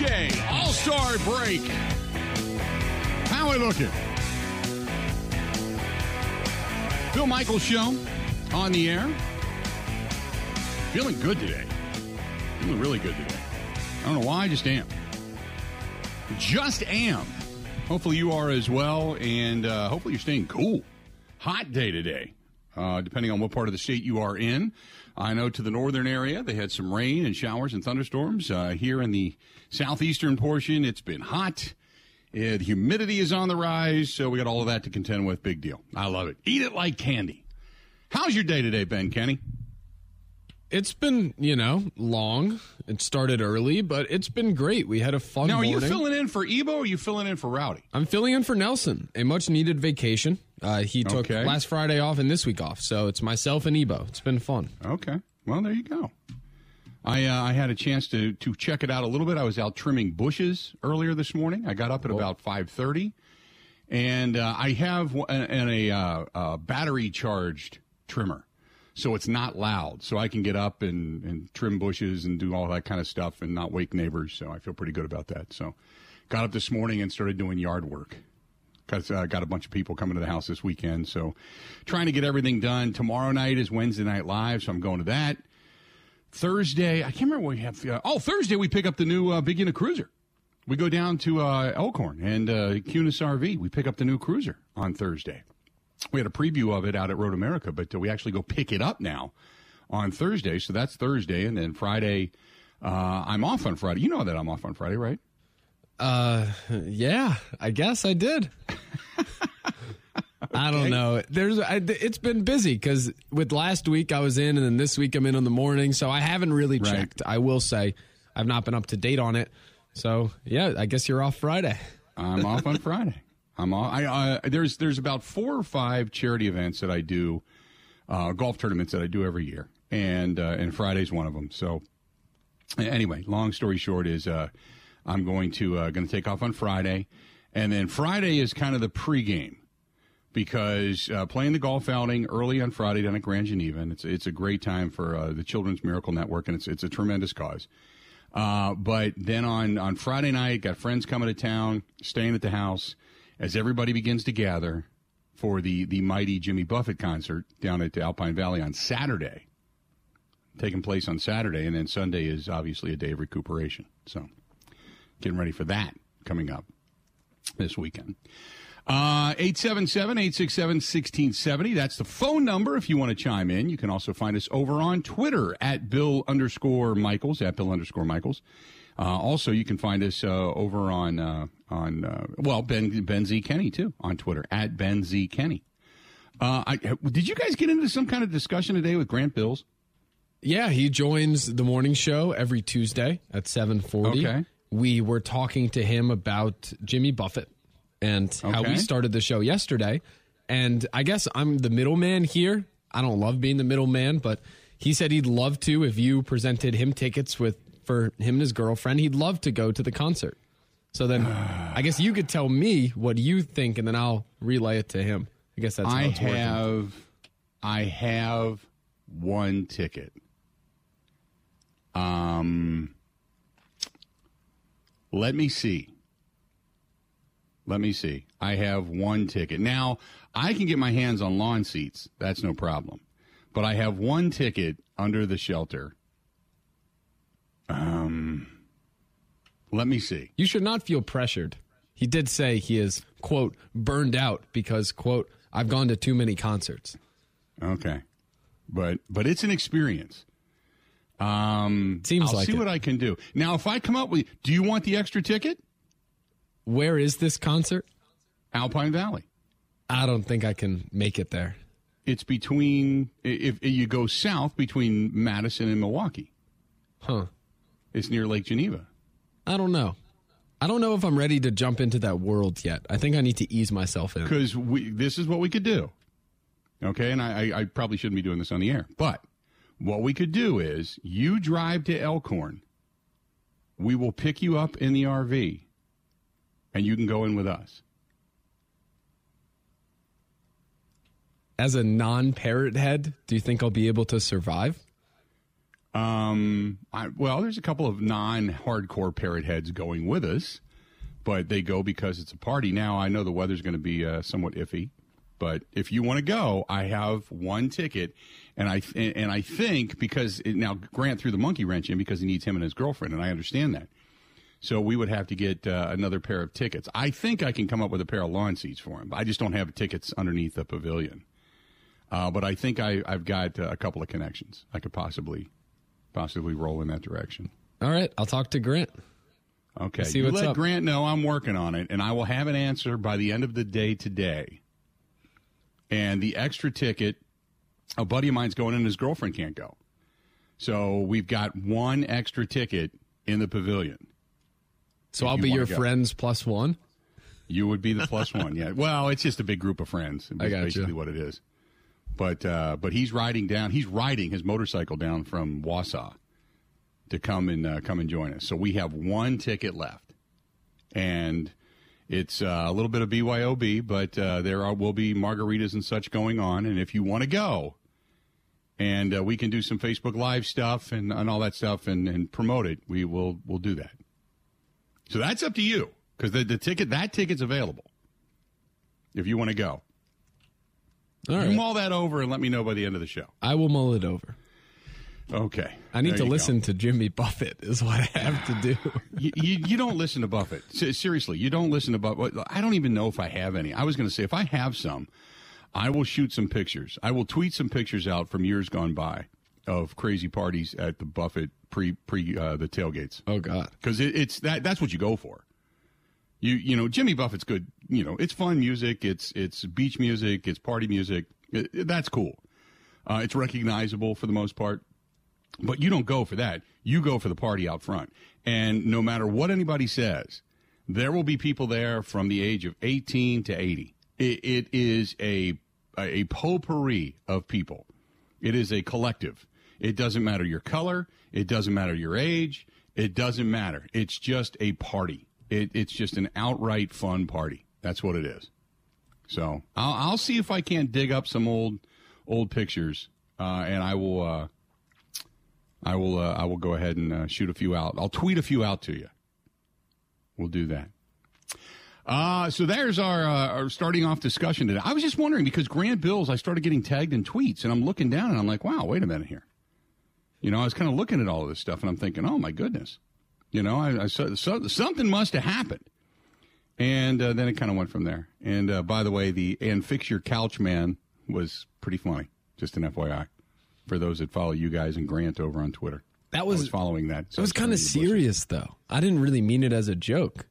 Tuesday, All Star break. How are we looking? Bill Michaels show on the air. Feeling good today. Feeling really good today. I don't know why, I just am. Just am. Hopefully you are as well, and uh, hopefully you're staying cool. Hot day today, uh, depending on what part of the state you are in. I know to the northern area they had some rain and showers and thunderstorms. Uh, here in the southeastern portion, it's been hot. Uh, the humidity is on the rise, so we got all of that to contend with. Big deal. I love it. Eat it like candy. How's your day today, Ben Kenny? It's been, you know, long. It started early, but it's been great. We had a fun Now, are morning. you filling in for Ebo or are you filling in for Rowdy? I'm filling in for Nelson, a much needed vacation. Uh, he took Okay. last Friday off and this week off, so it's myself and Ebo. It's been fun. Okay. Well, there you go. I uh, I had a chance to to check it out a little bit. I was out trimming bushes earlier this morning. I got up at about five thirty, and uh, I have w- an, an- a uh, uh, battery charged trimmer, so it's not loud. So I can get up and, and trim bushes and do all that kind of stuff and not wake neighbors. So I feel pretty good about that. So got up this morning and started doing yard work because I uh, got a bunch of people coming to the house this weekend. So trying to get everything done. Tomorrow night is Wednesday Night Live, so I'm going to that. Thursday, I can't remember what we have. Uh, oh, Thursday we pick up the new uh, Big Unit Cruiser. We go down to uh, Elkhorn and uh, Kunes RV. We pick up the new cruiser on Thursday. We had a preview of it out at Road America, but uh, we actually go pick it up now on Thursday. So that's Thursday, and then Friday. Uh, I'm off on Friday. You know that I'm off on Friday, right? Uh, yeah, I guess I did. I don't know. There's, I, it's been busy because with last week I was in, and then this week I'm in in the morning, so I haven't really Right. checked. I will say I've not been up to date on it. So yeah, I guess you're off Friday. I'm off on Friday. I'm off. I, uh, there's there's about four or five charity events that I do, uh, golf tournaments that I do every year, and uh, and Friday's one of them. So anyway, long story short is uh, I'm going to uh, going to take off on Friday, and then Friday is kind of the pregame because uh, playing the golf outing early on Friday down at Grand Geneva, and it's it's a great time for uh, the Children's Miracle Network, and it's it's a tremendous cause. Uh, but then on on Friday night, got friends coming to town, staying at the house as everybody begins to gather for the the mighty Jimmy Buffett concert down at the Alpine Valley on Saturday, taking place on Saturday, and then Sunday is obviously a day of recuperation. So, getting ready for that coming up this weekend. Uh, 877-867-1670. That's the phone number if you want to chime in. You can also find us over on Twitter at Bill underscore Michaels, at Bill underscore Michaels. Uh, also, you can find us uh, over on, uh, on uh, well, Ben, ben Z. Kenny, too, on Twitter, at Ben Z. Kenny. Uh, I, did you guys get into some kind of discussion today with Grant Bills? Yeah, he joins the morning show every Tuesday at 7:40. Okay. We were talking to him about Jimmy Buffett and how we started the show yesterday. And I guess I'm the middleman here. I don't love being the middleman, but he said he'd love to if you presented him tickets with for him and his girlfriend. He'd love to go to the concert. So then I guess you could tell me what you think and then I'll relay it to him. I guess that's how I it's working. have, I have one ticket. Um, let me see. Let me see. I have one ticket. Now, I can get my hands on lawn seats. That's no problem. But I have one ticket under the shelter. Um, let me see. You should not feel pressured. He did say he is, quote, burned out because, quote, I've gone to too many concerts. Okay. But but it's an experience. Um Seems I'll like see it. what I can do. Now if I come up with do you want the extra ticket? Where is this concert? Alpine Valley. I don't think I can make it there. It's between if, if you go south between Madison and Milwaukee. Huh. It's near Lake Geneva. I don't know. I don't know if I'm ready to jump into that world yet. I think I need to ease myself in. Because we this is what we could do. Okay, and I, I, I probably shouldn't be doing this on the air, but what we could do is you drive to Elkhorn. We will pick you up in the RV, and you can go in with us. As a non parrot head, do you think I'll be able to survive? Um, I, well, there's a couple of non-hardcore parrot heads going with us, but they go because it's a party. Now I know the weather's going to be uh, somewhat iffy, but if you want to go, I have one ticket, and I and I think because it, now Grant threw the monkey wrench in because he needs him and his girlfriend, and I understand that. So we would have to get uh, another pair of tickets. I think I can come up with a pair of lawn seats for him. I just don't have tickets underneath the pavilion. Uh, but I think I, I've got uh, a couple of connections. I could possibly possibly roll in that direction. All right, I'll talk to Grant. Okay. See you what's let up. Grant know I'm working on it, and I will have an answer by the end of the day today. And the extra ticket, a buddy of mine's going and his girlfriend can't go. So we've got one extra ticket in the pavilion. So I'll you be your friends plus one. You would be the plus one, yeah. Well, it's just a big group of friends. That's I gotcha. basically what it is. But uh, but he's riding down. He's riding his motorcycle down from Wausau to come and uh, come and join us. So we have one ticket left, and it's uh, a little bit of BYOB, but uh, there are, will be margaritas and such going on. And if you want to go, and uh, we can do some Facebook Live stuff and, and all that stuff and, and promote it, we will we'll do that. So that's up to you because the, the ticket that ticket's available if you want to go. All right. You mull that over and let me know by the end of the show. I will mull it over. Okay. I need There to you go. listen to Jimmy Buffett. Is what I have to do. you, you, you don't listen to Buffett. Seriously, you don't listen to Buffett. I don't even know if I have any. I was going to say, if I have some, I will shoot some pictures. I will tweet some pictures out from years gone by of crazy parties at the Buffett pre pre uh, the tailgates Oh God. because it, it's that that's what you go for. You you know Jimmy Buffett's good. You know it's fun music. It's it's beach music. It's party music. It- it- that's cool. Uh, it's recognizable for the most part. But you don't go for that. You go for the party out front. And no matter what anybody says, there will be people there from the age of 18 to 80. It, it is a, a potpourri of people. It is a collective. It doesn't matter your color. It doesn't matter your age. It doesn't matter. It's just a party. It, it's just an outright fun party. That's what it is. So I'll, I'll see if I can't dig up some old old pictures, uh, and I will uh, I will uh, I will go ahead and uh, shoot a few out. I'll tweet a few out to you. We'll do that. Uh, so there's our, uh, our starting off discussion today. I was just wondering because Grant Bills, I started getting tagged in tweets, and I'm looking down and I'm like, wow, wait a minute here. You know, I was kind of looking at all of this stuff, and I'm thinking, oh my goodness, you know, I, I saw, so, something must have happened. And uh, then it kind of went from there. And uh, by the way, the and fix your couch man was pretty funny. Just an FYI for those that follow you guys and Grant over on Twitter. That I was was following that. It was kind of serious though. I didn't really mean it as a joke.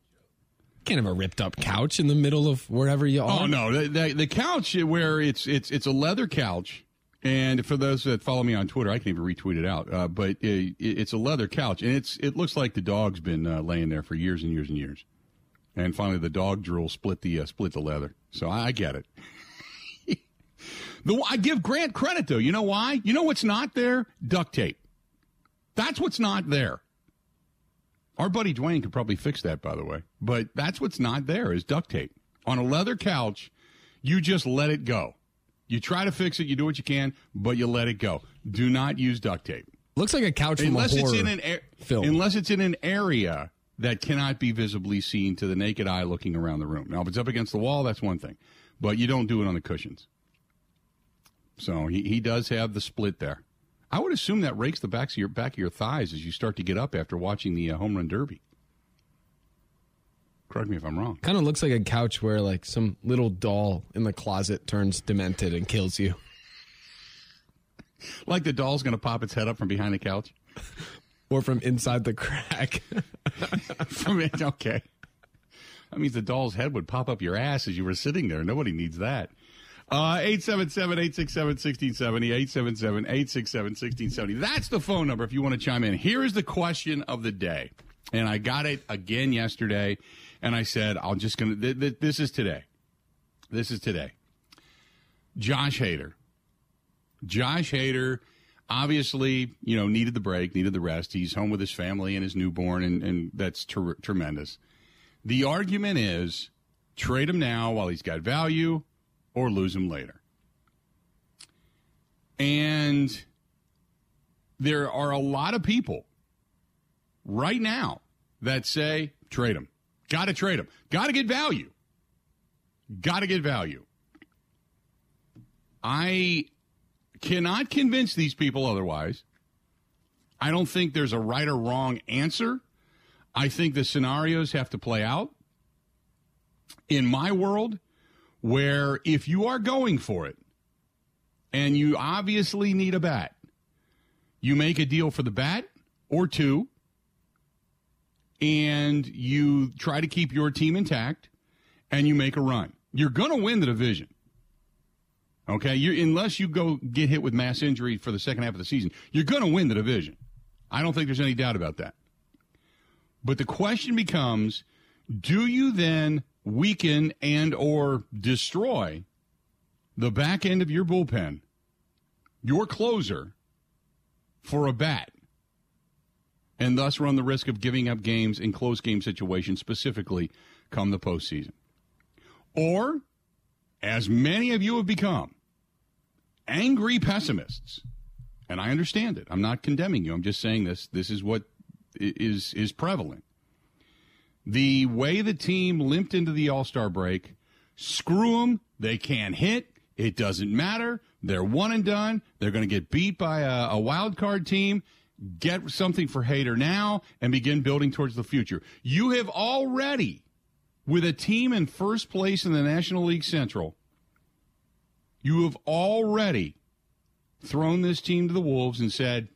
Can't have a ripped up couch in the middle of wherever you are. Oh no, the, the, the couch where it's it's it's a leather couch, and for those that follow me on Twitter, I can even retweet it out. Uh, but it, it's a leather couch, and it's it looks like the dog's been uh, laying there for years and years and years, and finally the dog drool split the uh, split the leather. So I, I get it. the I give Grant credit though. You know why? You know what's not there? Duct tape. That's what's not there. Our buddy Dwayne could probably fix that, by the way. But that's what's not there is duct tape. On a leather couch, you just let it go. You try to fix it, you do what you can, but you let it go. Do not use duct tape. Looks like a couch from Unless a it's in an a- film. unless it's in an area that cannot be visibly seen to the naked eye looking around the room. Now, if it's up against the wall, that's one thing. But you don't do it on the cushions. So he, he does have the split there. I would assume that rakes the backs of your back of your thighs as you start to get up after watching the uh, home run derby. Correct me if I'm wrong. Kind of looks like a couch where like some little doll in the closet turns demented and kills you. Like the doll's going to pop its head up from behind the couch. Or from inside the crack. from it, okay. That means the doll's head would pop up your ass as you were sitting there. Nobody needs that. Uh, 877-867-1670, 877-867-1670. That's the phone number if you want to chime in. Here is the question of the day. And I got it again yesterday, and I said, I'm just going to, th- th- this is today. This is today. Josh Hader. Josh Hader obviously, you know, needed the break, needed the rest. He's home with his family and his newborn, and, and that's ter- tremendous. The argument is trade him now while he's got value or lose him later. And there are a lot of people right now that say trade him. Got to trade him. Got to get value. Got to get value. I cannot convince these people otherwise. I don't think there's a right or wrong answer. I think the scenarios have to play out. In my world, where if you are going for it and you obviously need a bat, you make a deal for the bat or two and you try to keep your team intact and you make a run. You're going to win the division. Okay, you unless you go get hit with mass injury for the second half of the season, you're going to win the division. I don't think there's any doubt about that. But the question becomes, do you then weaken and or destroy the back end of your bullpen, your closer for a bat? and thus run the risk of giving up games in close game situations, specifically come the postseason. Or, as many of you have become, angry pessimists. And I understand it. I'm not condemning you. I'm just saying this. This is what is is prevalent. The way the team limped into the All Star break, screw them. They can't hit. It doesn't matter. They're one and done. They're going to get beat by a, a wild card team get something for Hader now and begin building towards the future. You have already, with a team in first place in the National League Central, you have already thrown this team to the Wolves and said,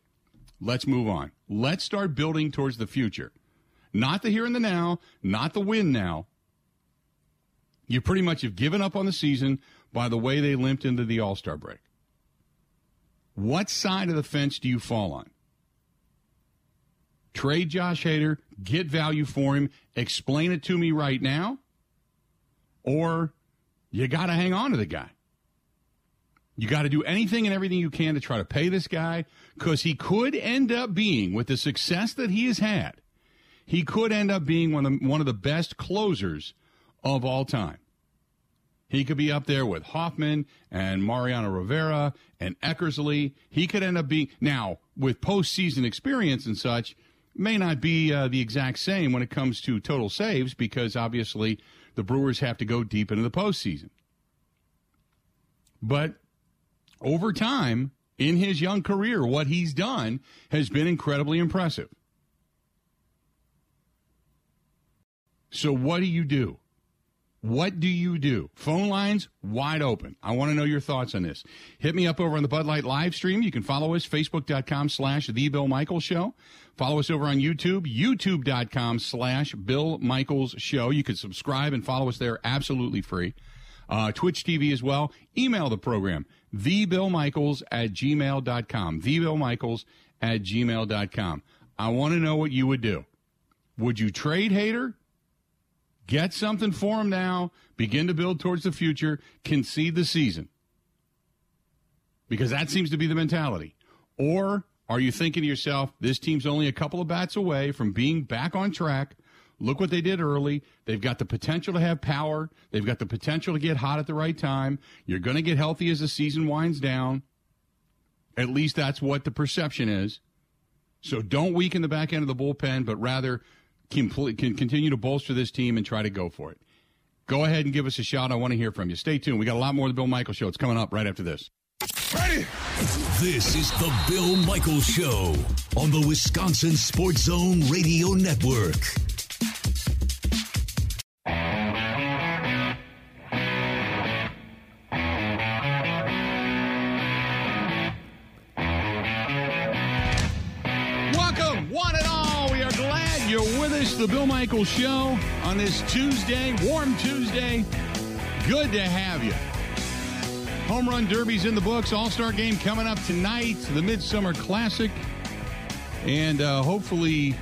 let's move on. Let's start building towards the future. Not the here and the now, not the win now. You pretty much have given up on the season by the way they limped into the All Star break. What side of the fence do you fall on? trade Josh Hader, get value for him, explain it to me right now, or you got to hang on to the guy. You got to do anything and everything you can to try to pay this guy because he could end up being, with the success that he has had, he could end up being one of the, one of the best closers of all time. He could be up there with Hoffman and Mariano Rivera and Eckersley. He could end up being now with postseason experience and such may not be uh, the exact same when it comes to total saves because obviously the Brewers have to go deep into the postseason. But over time, in his young career, what he's done has been incredibly impressive. So, what do you do? What do you do? Phone lines wide open. I want to know your thoughts on this. Hit me up over on the Bud Light live stream. You can follow us, facebook.com slash The Bill Michaels Show. Follow us over on YouTube, youtube.com slash Bill Michaels Show. You can subscribe and follow us there absolutely free. Uh, Twitch TV as well. Email the program, thebillmichaels at gmail.com. Thebillmichaels at gmail.com. I want to know what you would do. Would you trade Hader? Get something for him now. Begin to build towards the future. Concede the season. Because that seems to be the mentality. Or are you thinking to yourself, this team's only a couple of bats away from being back on track? Look what they did early. They've got the potential to have power. They've got the potential to get hot at the right time. You're going to get healthy as the season winds down. At least that's what the perception is. So don't weaken the back end of the bullpen, but rather can, can continue to bolster this team and try to go for it. Go ahead and give us a shout. I want to hear from you. Stay tuned. We got a lot more of the Bill Michael Show. It's coming up right after this. Ready? This is the Bill Michael Show on the Wisconsin Sports Zone Radio Network. The Bill Michaels Show on this Tuesday, warm Tuesday. Good to have you. Home Run Derby's in the books. All Star game coming up tonight, the Midsummer Classic. And uh, hopefully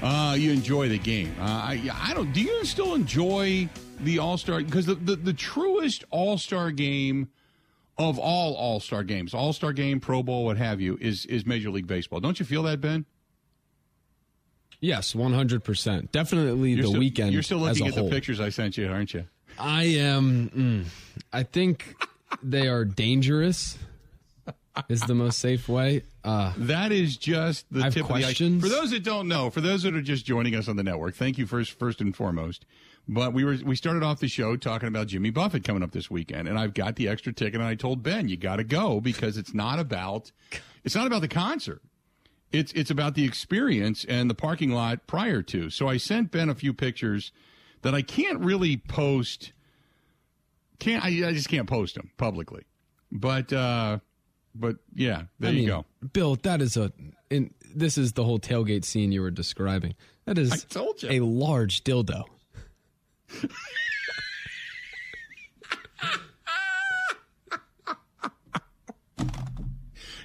uh, you enjoy the game. Uh, I, I don't. Do you still enjoy the All Star? Because the, the, the truest All Star game of all All Star games, All Star game, Pro Bowl, what have you, is is Major League Baseball. Don't you feel that, Ben? Yes, one hundred percent. Definitely you're the still, weekend. You're still looking at whole. the pictures I sent you, aren't you? I am. Mm, I think they are dangerous. is the most safe way. Uh, That is just the I tip questions. of the. For those that don't know, for those that are just joining us on the network, thank you first, first and foremost. But we were we started off the show talking about Jimmy Buffett coming up this weekend, and I've got the extra ticket, and I told Ben you got to go because it's not about it's not about the concert. It's it's about the experience and the parking lot prior to. So I sent Ben a few pictures that I can't really post. Can't I, I just can't post them publicly. But uh but yeah, there I you mean, go. Bill. That is a. In, this is the whole tailgate scene you were describing. That is I told you. a large dildo.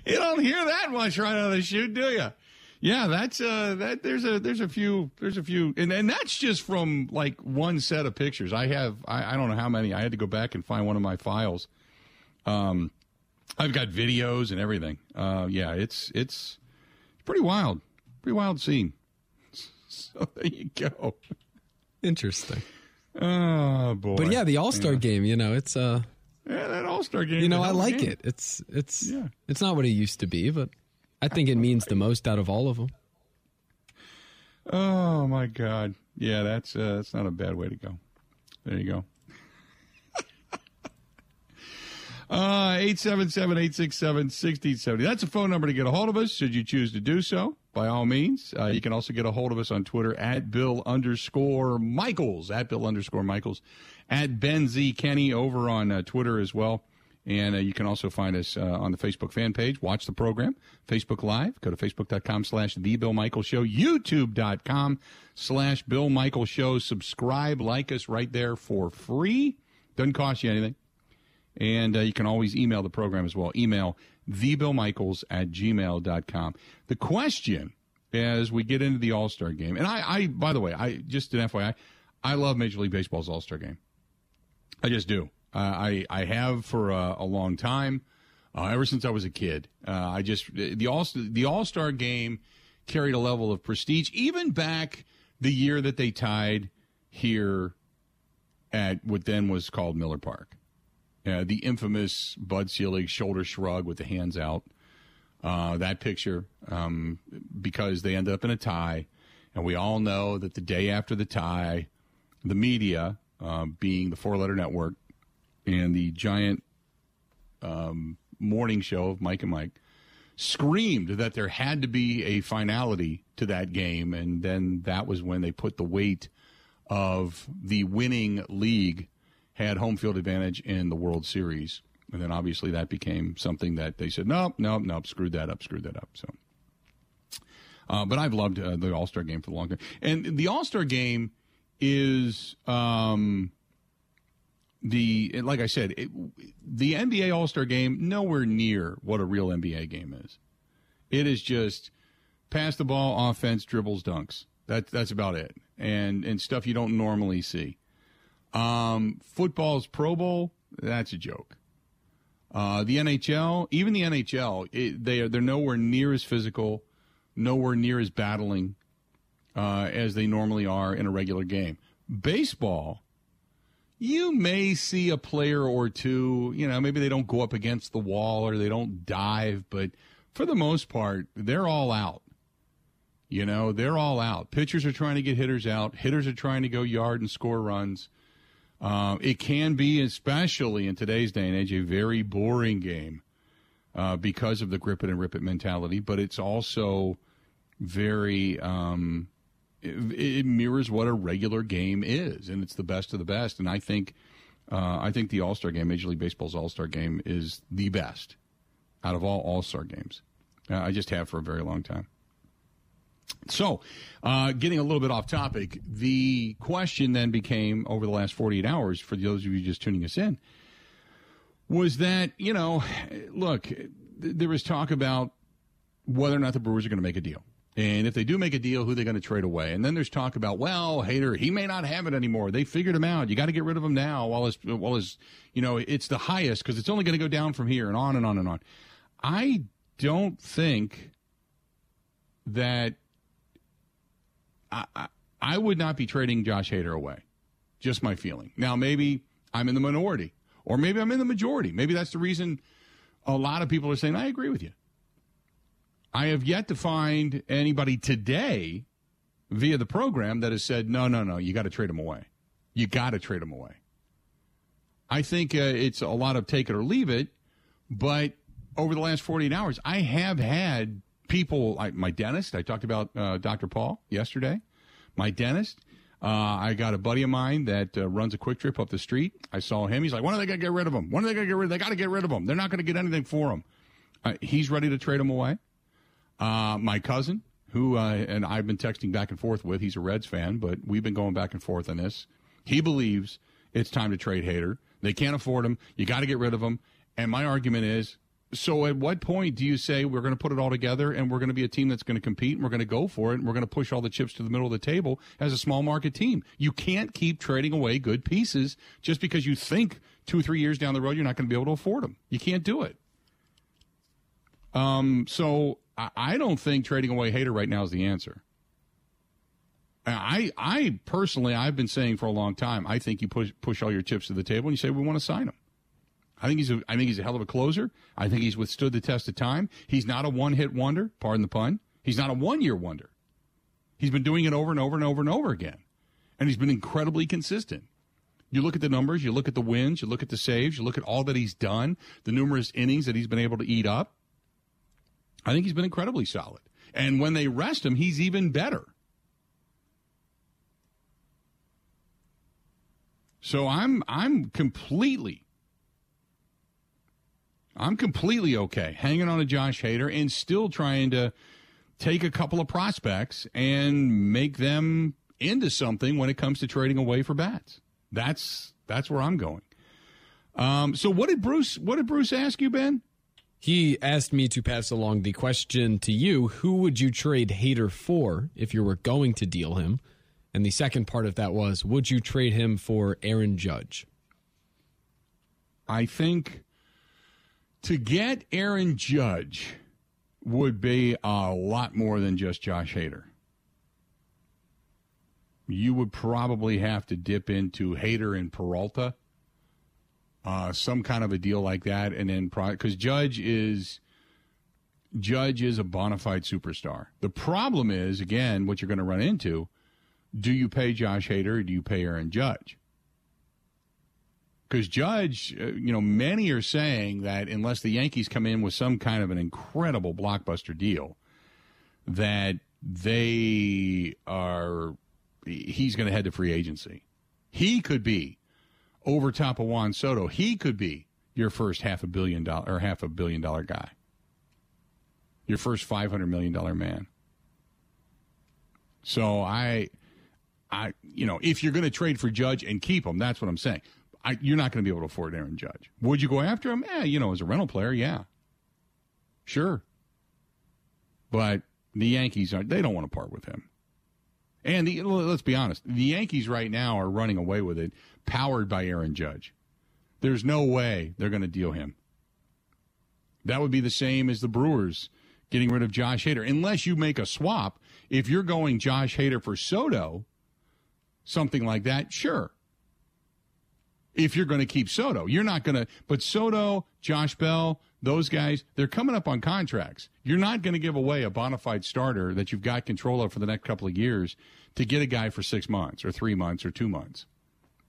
You don't hear that much right out of the chute, do you? Yeah, that's uh that there's a there's a few there's a few and, and that's just from like one set of pictures. I have I, I don't know how many. I had to go back and find one of my files. Um I've got videos and everything. Uh yeah, it's it's pretty wild. Pretty wild scene. So there you go. Interesting. Oh boy. But yeah, the All Star game. You know, it's uh, Yeah, that All Star game. you know, I like game. it. It's it's Yeah. it's not what it used to be, but I think it means the most out of all of them. Oh my God! Yeah, that's uh, that's not a bad way to go. There you go. Uh, 877-867-1670. That's a phone number to get a hold of us should you choose to do so, by all means. Uh, you can also get a hold of us on Twitter at Bill underscore Michaels, at Bill underscore Michaels, at Ben Z Kenny over on uh, Twitter as well. And uh, you can also find us uh, on the Facebook fan page. Watch the program, Facebook Live. Go to facebook.com slash The Bill Michael Show, youtube.com slash Bill Michael Show. Subscribe, like us right there for free. Doesn't cost you anything. And uh, you can always email the program as well. Email thebillmichaels at gmail.com. The question as we get into the All Star game, and I, I, by the way, I just an FYI, I love Major League Baseball's All Star game. I just do. Uh, I I have for a, a long time, uh, ever since I was a kid. Uh, I just the all the All Star game carried a level of prestige, even back the year that they tied here at what then was called Miller Park. Uh, the infamous Bud Selig shoulder shrug with the hands out. Uh, that picture, um, because they ended up in a tie, and we all know that the day after the tie, the media, uh, being the four-letter network, and the giant um, morning show of Mike and Mike, screamed that there had to be a finality to that game, and then that was when they put the weight of the winning league had home field advantage in the World Series. And then obviously that became something that they said, nope, nope, nope, screwed that up, screwed that up. So, uh, but I've loved uh, the All Star game for a long time. And the All Star game is um, the, like I said, it, the NBA All Star game, nowhere near what a real NBA game is. It is just pass the ball, offense, dribbles, dunks. That, that's about it. And, and stuff you don't normally see. Um, football's Pro Bowl, that's a joke. Uh, the NHL, even the NHL, it, they are they're nowhere near as physical, nowhere near as battling uh, as they normally are in a regular game. Baseball, you may see a player or two. You know, maybe they don't go up against the wall or they don't dive, but for the most part, they're all out. You know, they're all out. Pitchers are trying to get hitters out. Hitters are trying to go yard and score runs. Um, it can be, especially in today's day and age, a very boring game uh, because of the grip it and rip it mentality. But it's also very um, it, it mirrors what a regular game is, and it's the best of the best. And I think uh, I think the All Star game, Major League Baseball's All Star game, is the best out of all All Star games. Uh, I just have for a very long time. So, uh, getting a little bit off topic, the question then became over the last 48 hours, for those of you just tuning us in, was that, you know, look, th- there was talk about whether or not the Brewers are going to make a deal. And if they do make a deal, who they're going to trade away. And then there's talk about, well, Hader, he may not have it anymore. They figured him out. You got to get rid of him now while his, while his, you know, it's the highest because it's only going to go down from here and on and on and on. I don't think that I, I, would not be trading Josh Hader away. Just my feeling. Now, maybe I'm in the minority, or maybe I'm in the majority. Maybe that's the reason a lot of people are saying, I agree with you. I have yet to find anybody today via the program that has said, no, no, no, you got to trade him away. You got to trade him away. I think uh, it's a lot of take it or leave it, but over the last 48 hours, I have had people, like my dentist, I talked about uh, Dr. Paul yesterday, my dentist. Uh, I got a buddy of mine that uh, runs a Kwik Trip up the street. I saw him. He's like, when are they going to get rid of him? When are they going to get rid of They got to get rid of him. They're not going to get anything for him. Uh, he's ready to trade him away. Uh, my cousin, who uh, and I've been texting back and forth with, he's a Reds fan, but we've been going back and forth on this. He believes it's time to trade Hader. They can't afford him. You got to get rid of him. And my argument is so at what point do you say we're going to put it all together and we're going to be a team that's going to compete and we're going to go for it and we're going to push all the chips to the middle of the table as a small market team? You can't keep trading away good pieces just because you think two or three years down the road you're not going to be able to afford them. You can't do it. Um, so I don't think trading away Hader right now is the answer. I I personally I've been saying for a long time I think you push push all your chips to the table and you say we want to sign him. I think he's a, I think he's a hell of a closer. I think he's withstood the test of time. He's not a one hit wonder, pardon the pun. He's not a one year wonder. He's been doing it over and over and over and over again. And he's been incredibly consistent. You look at the numbers, you look at the wins, you look at the saves, you look at all that he's done, the numerous innings that he's been able to eat up. I think he's been incredibly solid. And when they rest him, he's even better. So I'm I'm completely I'm completely okay hanging on to Josh Hader and still trying to take a couple of prospects and make them into something when it comes to trading away for bats. That's that's where I'm going. Um, so what did Bruce what did Bruce ask you, Ben? He asked me to pass along the question to you: Who would you trade Hader for if you were going to deal him? And the second part of that was: Would you trade him for Aaron Judge? I think to get Aaron Judge would be a lot more than just Josh Hader. You would probably have to dip into Hader and Peralta, uh, some kind of a deal like that, and then because Judge is Judge is a bona fide superstar. The problem is again what you're going to run into: Do you pay Josh Hader or do you pay Aaron Judge? Because Judge, uh, you know, many are saying that unless the Yankees come in with some kind of an incredible blockbuster deal, that they are, he's going to head to free agency. He could be over top of Juan Soto. He could be your first half a billion dollar or half a billion dollar guy. Your first five hundred million dollar man. So I, I, you know, if you're going to trade for Judge and keep him, that's what I'm saying. I, you're not going to be able to afford Aaron Judge. Would you go after him? Yeah, you know, as a rental player, yeah, sure. But the Yankees are they don't want to part with him. And the, let's be honest, the Yankees right now are running away with it, powered by Aaron Judge. There's no way they're going to deal him. That would be the same as the Brewers getting rid of Josh Hader, unless you make a swap. If you're going Josh Hader for Soto, something like that, sure if you're going to keep Soto. You're not going to, but Soto, Josh Bell, those guys, they're coming up on contracts. You're not going to give away a bona fide starter that you've got control of for the next couple of years to get a guy for six months or three months or two months.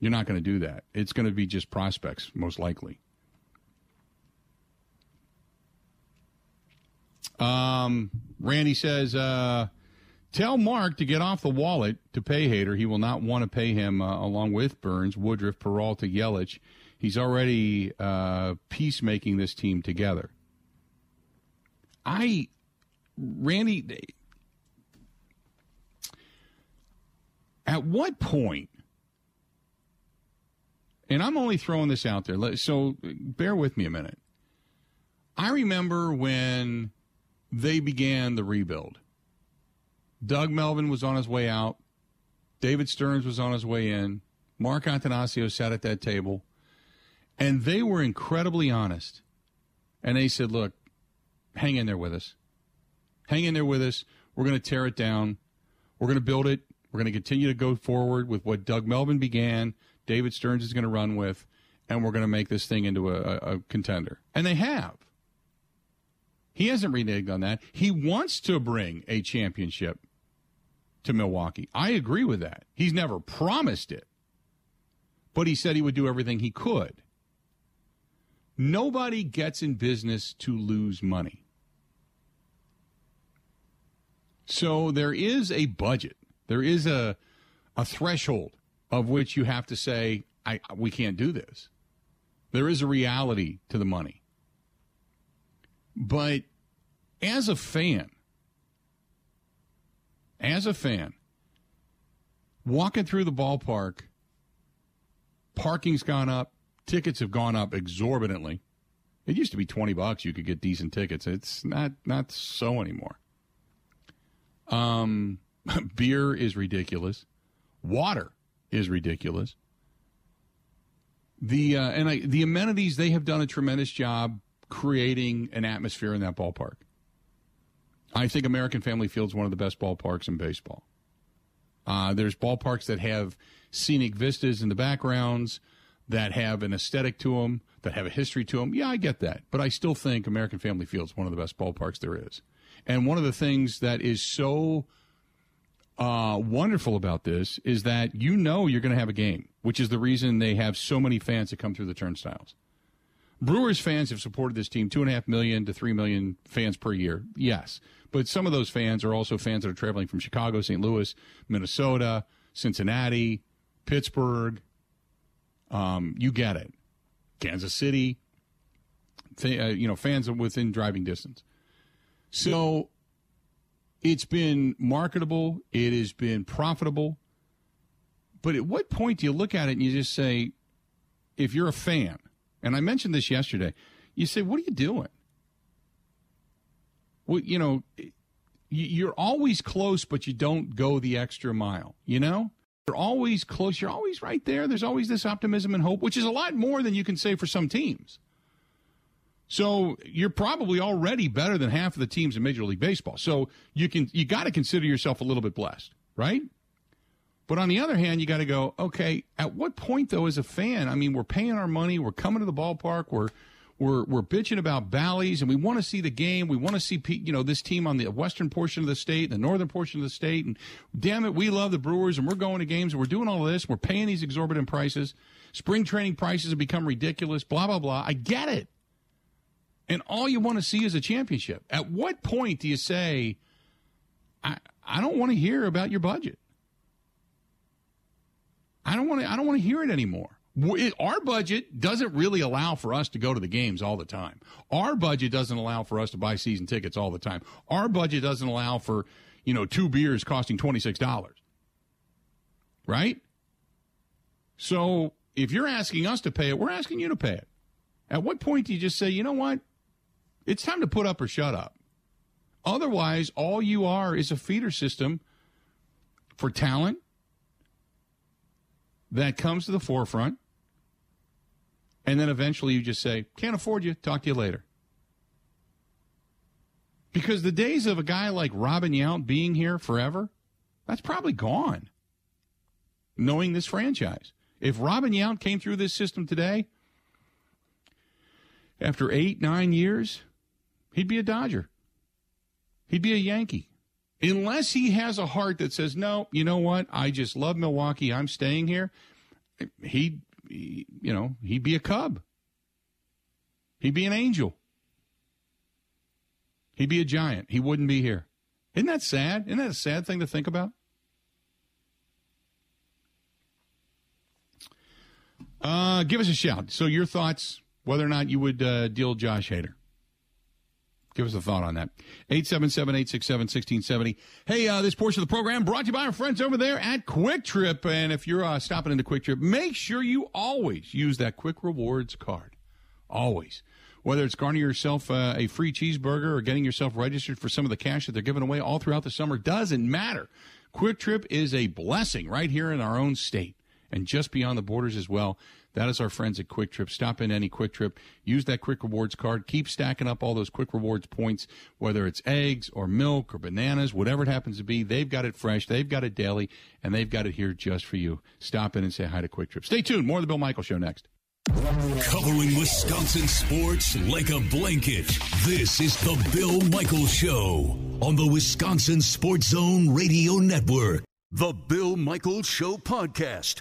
You're not going to do that. It's going to be just prospects, most likely. Um, Randy says, uh, Tell Mark to get off the wallet to pay Hader. He will not want to pay him uh, along with Burnes, Woodruff, Peralta, Yelich. He's already uh, peacemaking this team together. I, Randy, at what point, and I'm only throwing this out there, so bear with me a minute. I remember when they began the rebuild Doug Melvin was on his way out. David Stearns was on his way in. Mark Attanasio sat at that table. And they were incredibly honest. And they said, look, hang in there with us. Hang in there with us. We're going to tear it down. We're going to build it. We're going to continue to go forward with what Doug Melvin began, David Stearns is going to run with, and we're going to make this thing into a, a contender. And they have. He hasn't reneged on that. He wants to bring a championship to Milwaukee. I agree with that. He's never promised it, but he said he would do everything he could. Nobody gets in business to lose money. So there is a budget. There is a a threshold of which you have to say, I, we can't do this. There is a reality to the money. But as a fan, as a fan, walking through the ballpark, parking's gone up, tickets have gone up exorbitantly. It used to be 20 bucks you could get decent tickets. It's not not so anymore. Um beer is ridiculous. Water is ridiculous. The uh, and I, the amenities they have done a tremendous job creating an atmosphere in that ballpark. I think American Family Field is one of the best ballparks in baseball. Uh, there's ballparks that have scenic vistas in the backgrounds, that have an aesthetic to them, that have a history to them. Yeah, I get that, but I still think American Family Field is one of the best ballparks there is. And one of the things that is so uh, wonderful about this is that you know you're going to have a game, which is the reason they have so many fans that come through the turnstiles. Brewers fans have supported this team two and a half million to three million fans per year. Yes, but some of those fans are also fans that are traveling from Chicago, St. Louis, Minnesota, Cincinnati, Pittsburgh. Um, you get it. Kansas City. Th- uh, you know, fans within driving distance. So it's been marketable. It has been profitable. But at what point do you look at it and you just say, if you're a fan, and I mentioned this yesterday. You say, "What are you doing?" Well, you know, you're always close, but you don't go the extra mile. You know, you're always close. You're always right there. There's always this optimism and hope, which is a lot more than you can say for some teams. So you're probably already better than half of the teams in Major League Baseball. So you can you got to consider yourself a little bit blessed, right? But on the other hand, you got to go, okay, at what point though as a fan, I mean, we're paying our money, we're coming to the ballpark, we're we're we're bitching about Bally's and we want to see the game. We want to see you know this team on the western portion of the state, the northern portion of the state and damn it, we love the Brewers and we're going to games and we're doing all of this. We're paying these exorbitant prices. Spring training prices have become ridiculous, blah blah blah. I get it. And all you want to see is a championship. At what point do you say I I don't want to hear about your budget? I don't want to. I don't want to hear it anymore. Our budget doesn't really allow for us to go to the games all the time. Our budget doesn't allow for us to buy season tickets all the time. Our budget doesn't allow for you know two beers costing twenty six dollars. Right. So if you're asking us to pay it, we're asking you to pay it. At what point do you just say, you know what? It's time to put up or shut up. Otherwise, all you are is a feeder system for talent that comes to the forefront, and then eventually you just say, can't afford you, talk to you later. Because the days of a guy like Robin Yount being here forever, that's probably gone. Knowing this franchise. If Robin Yount came through this system today, after eight, nine years, he'd be a Dodger. He'd be a Yankee. Unless he has a heart that says, no, you know what? I just love Milwaukee. I'm staying here. He'd, he, you know, he'd be a Cub. He'd be an angel. He'd be a giant. He wouldn't be here. Isn't that sad? Isn't that a sad thing to think about? Uh, give us a shout. So, your thoughts, whether or not you would uh, deal Josh Hader. Give us a thought on that. 877 867 1670. Hey, uh, this portion of the program brought to you by our friends over there at Kwik Trip. And if you're uh, stopping into Kwik Trip, make sure you always use that Kwik Rewards card. Always. Whether it's garnering yourself uh, a free cheeseburger or getting yourself registered for some of the cash that they're giving away all throughout the summer, doesn't matter. Kwik Trip is a blessing right here in our own state and just beyond the borders as well. That is our friends at Kwik Trip. Stop in any Kwik Trip. Use that Kwik Rewards card. Keep stacking up all those Kwik Rewards points, whether it's eggs or milk or bananas, whatever it happens to be. They've got it fresh. They've got it daily, and they've got it here just for you. Stop in and say hi to Kwik Trip. Stay tuned. More of the Bill Michael Show next. Covering Wisconsin sports like a blanket. This is the Bill Michaels Show on the Wisconsin Sports Zone Radio Network. The Bill Michaels Show podcast.